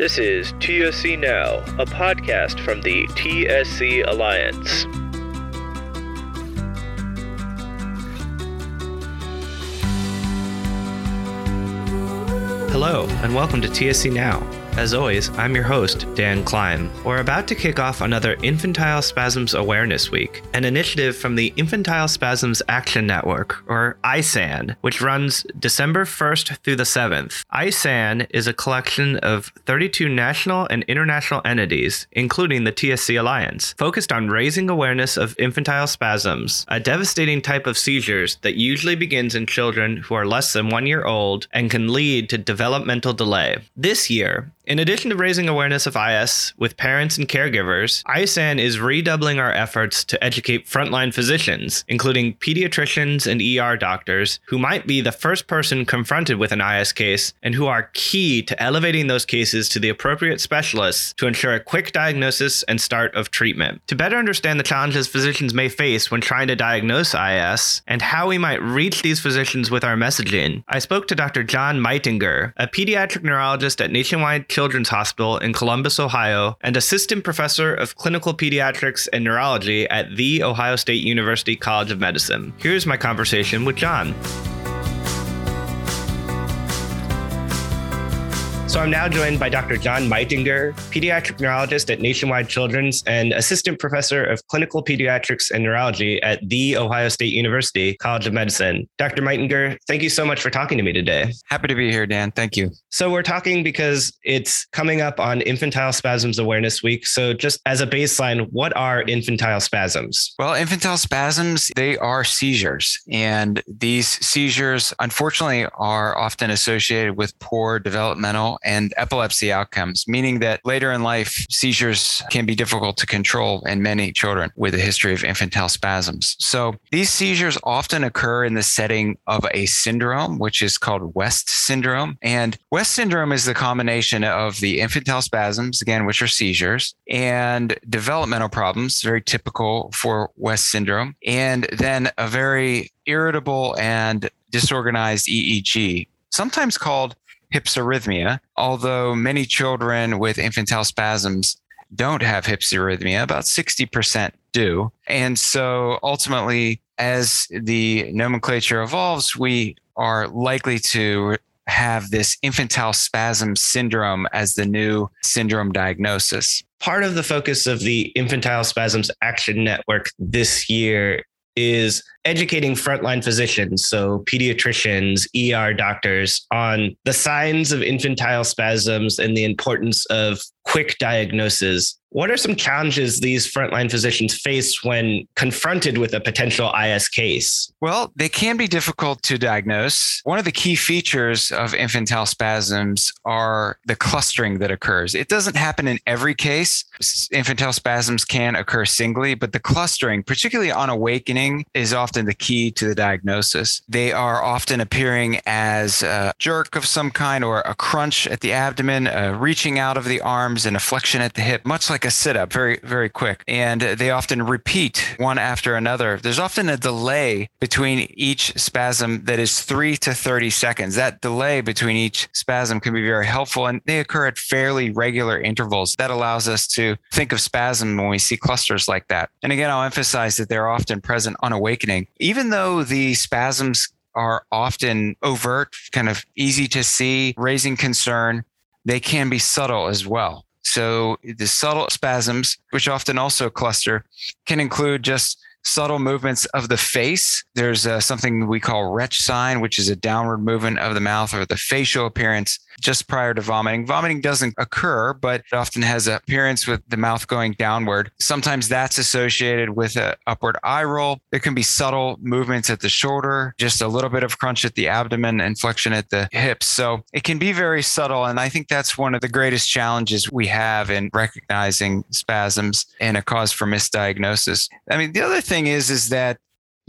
This is TSC Now, a podcast from the TSC Alliance. Hello, and welcome to TSC Now. As always, I'm your host, Dan Klein. We're about to kick off another Infantile Spasms Awareness Week, an initiative from the Infantile Spasms Action Network, or ISAN, which runs December 1st through the 7th. ISAN is a collection of 32 national and international entities, including the TSC Alliance, focused on raising awareness of infantile spasms, a devastating type of seizures that usually begins in children who are less than one year old and can lead to developmental delay. This year, in addition to raising awareness of IS with parents and caregivers, ISAN is redoubling our efforts to educate frontline physicians, including pediatricians and ER doctors, who might be the first person confronted with an IS case and who are key to elevating those cases to the appropriate specialists to ensure a quick diagnosis and start of treatment. To better understand the challenges physicians may face when trying to diagnose IS and how we might reach these physicians with our messaging, I spoke to Dr. John Mytinger, a pediatric neurologist at Nationwide Children's Hospital in Columbus, Ohio, and assistant professor of clinical pediatrics and neurology at The Ohio State University College of Medicine. Here's my conversation with John. So I'm now joined by Dr. John Mytinger, pediatric neurologist at Nationwide Children's and assistant professor of clinical pediatrics and neurology at The Ohio State University College of Medicine. Dr. Mytinger, thank you so much for talking to me today. Happy to be here, Dan. Thank you. So we're talking because it's coming up on Infantile Spasms Awareness Week. So just as a baseline, what are infantile spasms? Well, infantile spasms, they are seizures. And these seizures, unfortunately, are often associated with poor developmental and epilepsy outcomes, meaning that later in life, seizures can be difficult to control in many children with a history of infantile spasms. So these seizures often occur in the setting of a syndrome, which is called West syndrome. And West syndrome is the combination of the infantile spasms, again, which are seizures, and developmental problems, very typical for West syndrome, and then a very irritable and disorganized EEG, sometimes called hypsarrhythmia, although many children with infantile spasms don't have hypsarrhythmia, about 60% do. And so ultimately, as the nomenclature evolves, we are likely to have this infantile spasm syndrome as the new syndrome diagnosis. Part of the focus of the Infantile Spasms Action Network this year is educating frontline physicians, so pediatricians, ER doctors, on the signs of infantile spasms and the importance of quick diagnosis. What are some challenges these frontline physicians face when confronted with a potential IS case? Well, they can be difficult to diagnose. One of the key features of infantile spasms are the clustering that occurs. It doesn't happen in every case. Infantile spasms can occur singly, but the clustering, particularly on awakening, is often the key to the diagnosis. They are often appearing as a jerk of some kind or a crunch at the abdomen, a reaching out of the arms, and a flexion at the hip, much like a sit up, very, very quick. And they often repeat one after another. There's often a delay between each spasm that is three to 30 seconds. That delay between each spasm can be very helpful and they occur at fairly regular intervals. That allows us to think of spasm when we see clusters like that. And again, I'll emphasize that they're often present on awakening. Even though the spasms are often overt, kind of easy to see, raising concern, they can be subtle as well. So the subtle spasms, which often also cluster, can include just subtle movements of the face. There's uh, something we call retch sign, which is a downward movement of the mouth or the facial appearance just prior to vomiting. Vomiting doesn't occur, but it often has an appearance with the mouth going downward. Sometimes that's associated with an upward eye roll. There can be subtle movements at the shoulder, just a little bit of crunch at the abdomen, and flexion at the hips. So it can be very subtle. And I think that's one of the greatest challenges we have in recognizing spasms and a cause for misdiagnosis. I mean, the other thing is, is that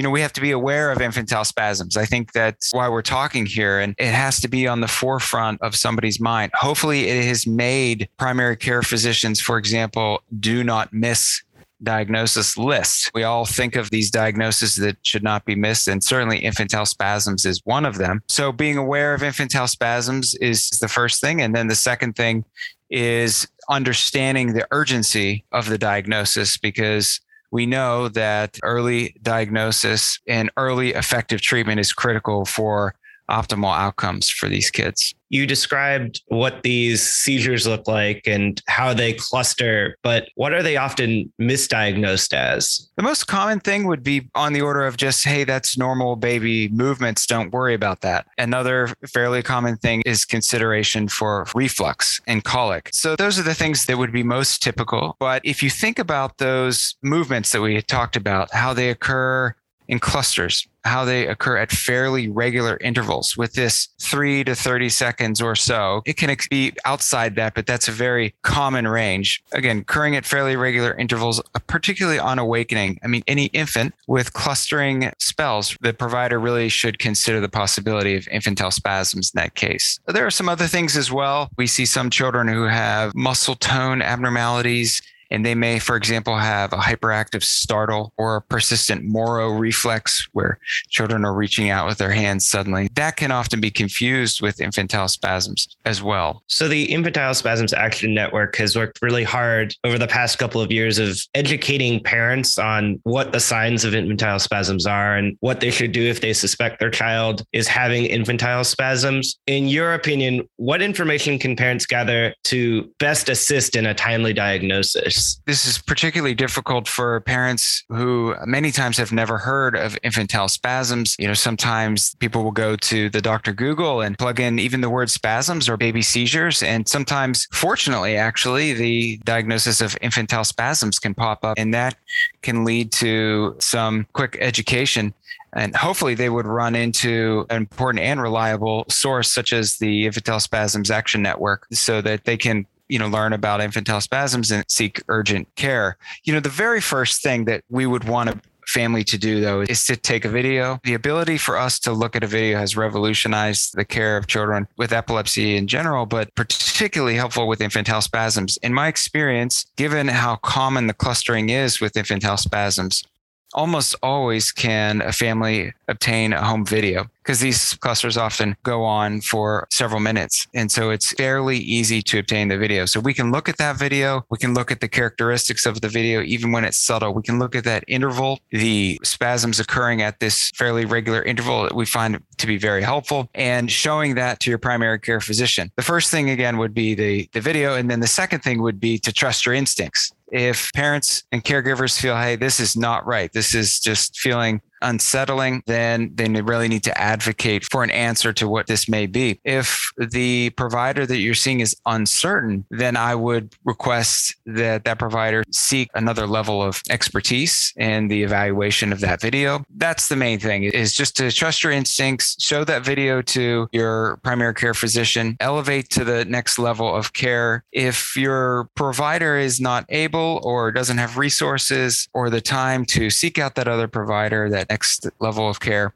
you know, we have to be aware of infantile spasms. I think that's why we're talking here. And it has to be on the forefront of somebody's mind. Hopefully, it has made primary care physicians, for example, do not miss diagnosis lists. We all think of these diagnoses that should not be missed, and certainly infantile spasms is one of them. So, being aware of infantile spasms is the first thing. And then the second thing is understanding the urgency of the diagnosis because we know that early diagnosis and early effective treatment is critical for optimal outcomes for these kids you described what these seizures look like and how they cluster, but what are they often misdiagnosed as? The most common thing would be on the order of just, hey, that's normal baby movements. Don't worry about that. Another fairly common thing is consideration for reflux and colic. So those are the things that would be most typical. But if you think about those movements that we talked about, how they occur in clusters, how they occur at fairly regular intervals with this three to 30 seconds or so. It can be outside that, but that's a very common range. Again, occurring at fairly regular intervals, uh, particularly on awakening. I mean, any infant with clustering spells, the provider really should consider the possibility of infantile spasms in that case. There are some other things as well. We see some children who have muscle tone abnormalities and they may, for example, have a hyperactive startle or a persistent Moro reflex where children are reaching out with their hands suddenly. That can often be confused with infantile spasms as well. So, the Infantile Spasms Action Network has worked really hard over the past couple of years of educating parents on what the signs of infantile spasms are and what they should do if they suspect their child is having infantile spasms. In your opinion, what information can parents gather to best assist in a timely diagnosis? This is particularly difficult for parents who many times have never heard of infantile spasms. You know, sometimes people will go to the Dr. Google and plug in even the word spasms or baby seizures. And sometimes, fortunately, actually, the diagnosis of infantile spasms can pop up, and that can lead to some quick education and hopefully they would run into an important and reliable source such as the infantile spasms action network so that they can you know learn about infantile spasms and seek urgent care. You know the very first thing that we would want a family to do though is to take a video. The ability for us to look at a video has revolutionized the care of children with epilepsy in general but particularly helpful with infantile spasms. In my experience given how common the clustering is with infantile spasms almost always can a family obtain a home video because these clusters often go on for several minutes. And so it's fairly easy to obtain the video. So we can look at that video. We can look at the characteristics of the video, even when it's subtle. We can look at that interval, the spasms occurring at this fairly regular interval that we find to be very helpful and showing that to your primary care physician. The first thing again would be the, the video. And then the second thing would be to trust your instincts if parents and caregivers feel, hey, this is not right, this is just feeling unsettling, then they really need to advocate for an answer to what this may be. If the provider that you're seeing is uncertain, then I would request that that provider seek another level of expertise in the evaluation of that video. That's the main thing is just to trust your instincts, show that video to your primary care physician, elevate to the next level of care. If your provider is not able or doesn't have resources or the time to seek out that other provider that next level of care,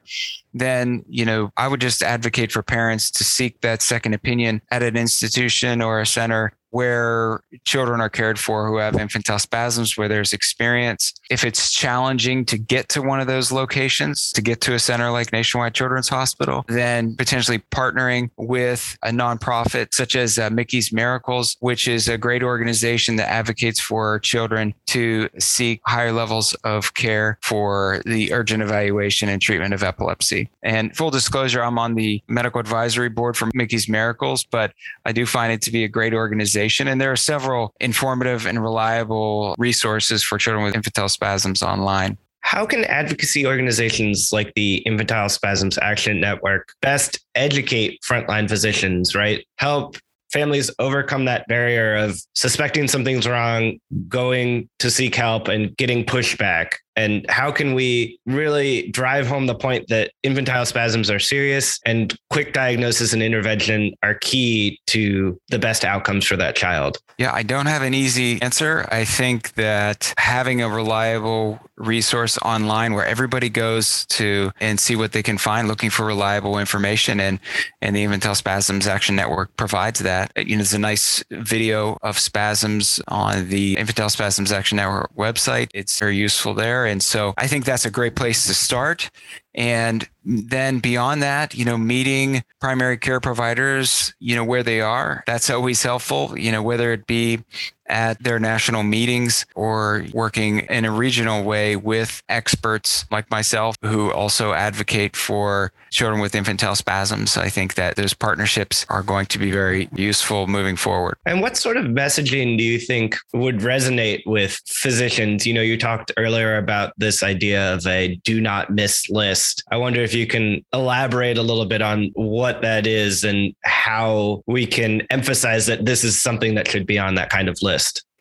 then you know I would just advocate for parents to seek that second opinion at an institution or a center where children are cared for who have infantile spasms, where there's experience. If it's challenging to get to one of those locations, to get to a center like Nationwide Children's Hospital, then potentially partnering with a nonprofit such as uh, Mickey's Miracles, which is a great organization that advocates for children to seek higher levels of care for the urgent evaluation and treatment of epilepsy. And full disclosure, I'm on the medical advisory board for Mickey's Miracles, but I do find it to be a great organization organization. And there are several informative and reliable resources for children with infantile spasms online. How can advocacy organizations like the Infantile Spasms Action Network best educate frontline physicians, right? Help families overcome that barrier of suspecting something's wrong, going to seek help, and getting pushback and how can we really drive home the point that infantile spasms are serious and quick diagnosis and intervention are key to the best outcomes for that child? Yeah, I don't have an easy answer. I think that having a reliable resource online where everybody goes to and see what they can find looking for reliable information and and the infantile spasms action network provides that you know there's a nice video of spasms on the infantile spasms action network website it's very useful there and so I think that's a great place to start. And then beyond that, you know, meeting primary care providers, you know, where they are, that's always helpful, you know, whether it be at their national meetings or working in a regional way with experts like myself who also advocate for children with infantile spasms. I think that those partnerships are going to be very useful moving forward. And what sort of messaging do you think would resonate with physicians? You know, you talked earlier about this idea of a do not miss list. I wonder if you can elaborate a little bit on what that is and how we can emphasize that this is something that should be on that kind of list.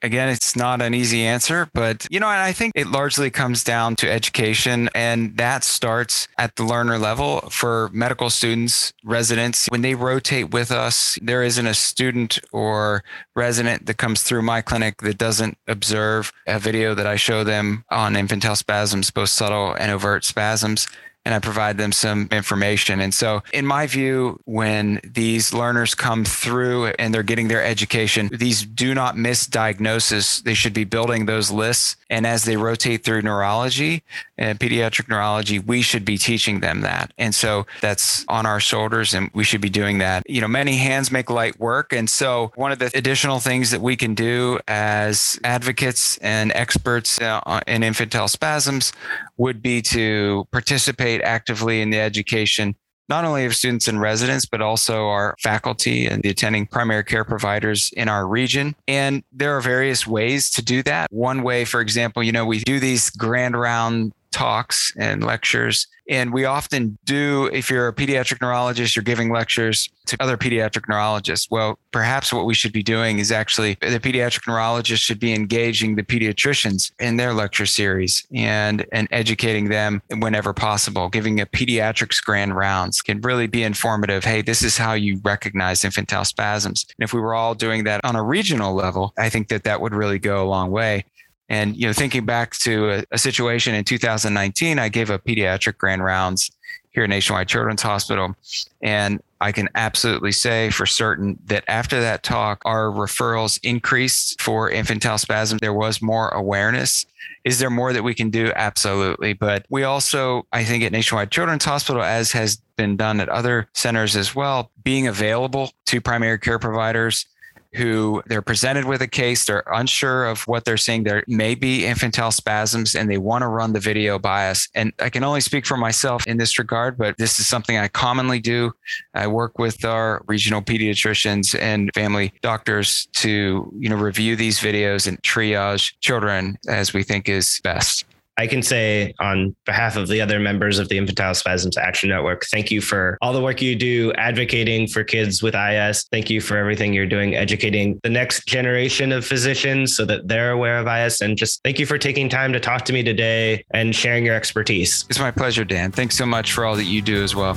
Again, it's not an easy answer, but you know, I think it largely comes down to education and that starts at the learner level for medical students, residents. When they rotate with us, there isn't a student or resident that comes through my clinic that doesn't observe a video that I show them on infantile spasms, both subtle and overt spasms and I provide them some information. And so, in my view, when these learners come through and they're getting their education, these do not miss diagnosis. They should be building those lists. And as they rotate through neurology and pediatric neurology, we should be teaching them that. And so, that's on our shoulders, and we should be doing that. You know, many hands make light work. And so, one of the additional things that we can do as advocates and experts uh, in infantile spasms would be to participate actively in the education not only of students and residents, but also our faculty and the attending primary care providers in our region. And there are various ways to do that. One way, for example, you know, we do these grand round talks and lectures. And we often do, if you're a pediatric neurologist, you're giving lectures to other pediatric neurologists. Well, perhaps what we should be doing is actually the pediatric neurologist should be engaging the pediatricians in their lecture series and, and educating them whenever possible. Giving a pediatrics grand rounds can really be informative. Hey, this is how you recognize infantile spasms. And if we were all doing that on a regional level, I think that that would really go a long way. And you know, thinking back to a, a, situation in 2019, I gave a pediatric grand rounds here at Nationwide Children's Hospital, and I can absolutely say for certain that after that talk, our referrals increased for infantile spasm. There was more awareness. Is there more that we can do? Absolutely. But we also, I think, at Nationwide Children's Hospital, as has been done at other centers as well, being available to primary care providers who they're presented with a case, they're unsure of what they're seeing. There may be infantile spasms and they want to run the video by us. And I can only speak for myself in this regard, but this is something I commonly do. I work with our regional pediatricians and family doctors to, you know, review these videos and triage children as we think is best. I can say on behalf of the other members of the Infantile Spasms Action Network, thank you for all the work you do advocating for kids with IS. Thank you for everything you're doing educating the next generation of physicians so that they're aware of IS. And just thank you for taking time to talk to me today and sharing your expertise. It's my pleasure, Dan. Thanks so much for all that you do as well.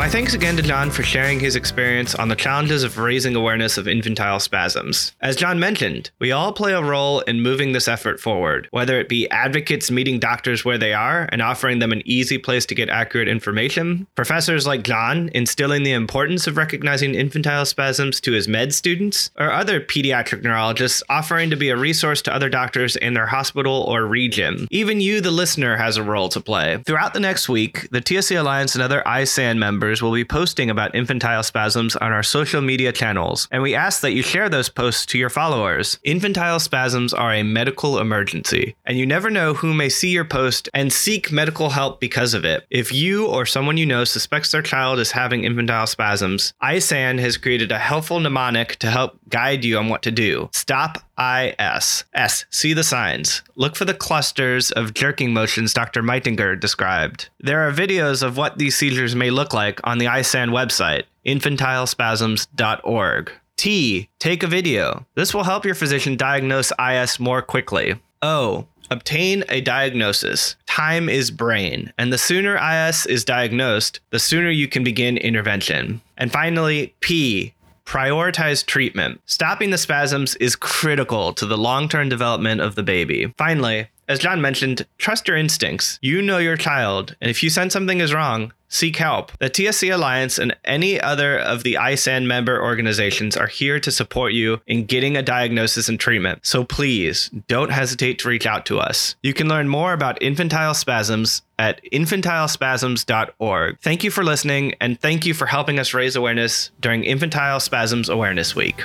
My thanks again to John for sharing his experience on the challenges of raising awareness of infantile spasms. As John mentioned, we all play a role in moving this effort forward, whether it be advocates meeting doctors where they are and offering them an easy place to get accurate information, professors like John instilling the importance of recognizing infantile spasms to his med students, or other pediatric neurologists offering to be a resource to other doctors in their hospital or region. Even you, the listener, has a role to play. Throughout the next week, the TSC Alliance and other ISAN members will be posting about infantile spasms on our social media channels, and we ask that you share those posts to your followers. Infantile spasms are a medical emergency, and you never know who may see your post and seek medical help because of it. If you or someone you know suspects their child is having infantile spasms, ISAN has created a helpful mnemonic to help guide you on what to do. Stop IS. S. See the signs. Look for the clusters of jerking motions Dr. Mytinger described. There are videos of what these seizures may look like on the ISAN website, infantilespasms.org. T. Take a video. This will help your physician diagnose IS more quickly. O. Obtain a diagnosis. Time is brain, and the sooner IS is diagnosed, the sooner you can begin intervention. And finally, P. Prioritize treatment. Stopping the spasms is critical to the long term development of the baby. Finally, as John mentioned, trust your instincts. You know your child, and if you sense something is wrong, seek help. The TSC Alliance and any other of the ISAN member organizations are here to support you in getting a diagnosis and treatment. So please don't hesitate to reach out to us. You can learn more about infantile spasms at infantilespasms.org. Thank you for listening, and thank you for helping us raise awareness during Infantile Spasms Awareness Week.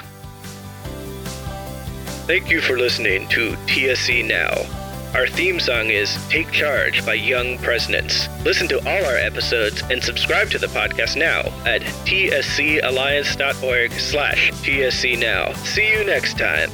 Thank you for listening to TSC Now. Our theme song is Take Charge by Young Presidents. Listen to all our episodes and subscribe to the podcast now at tscalliance.org slash tscnow. See you next time.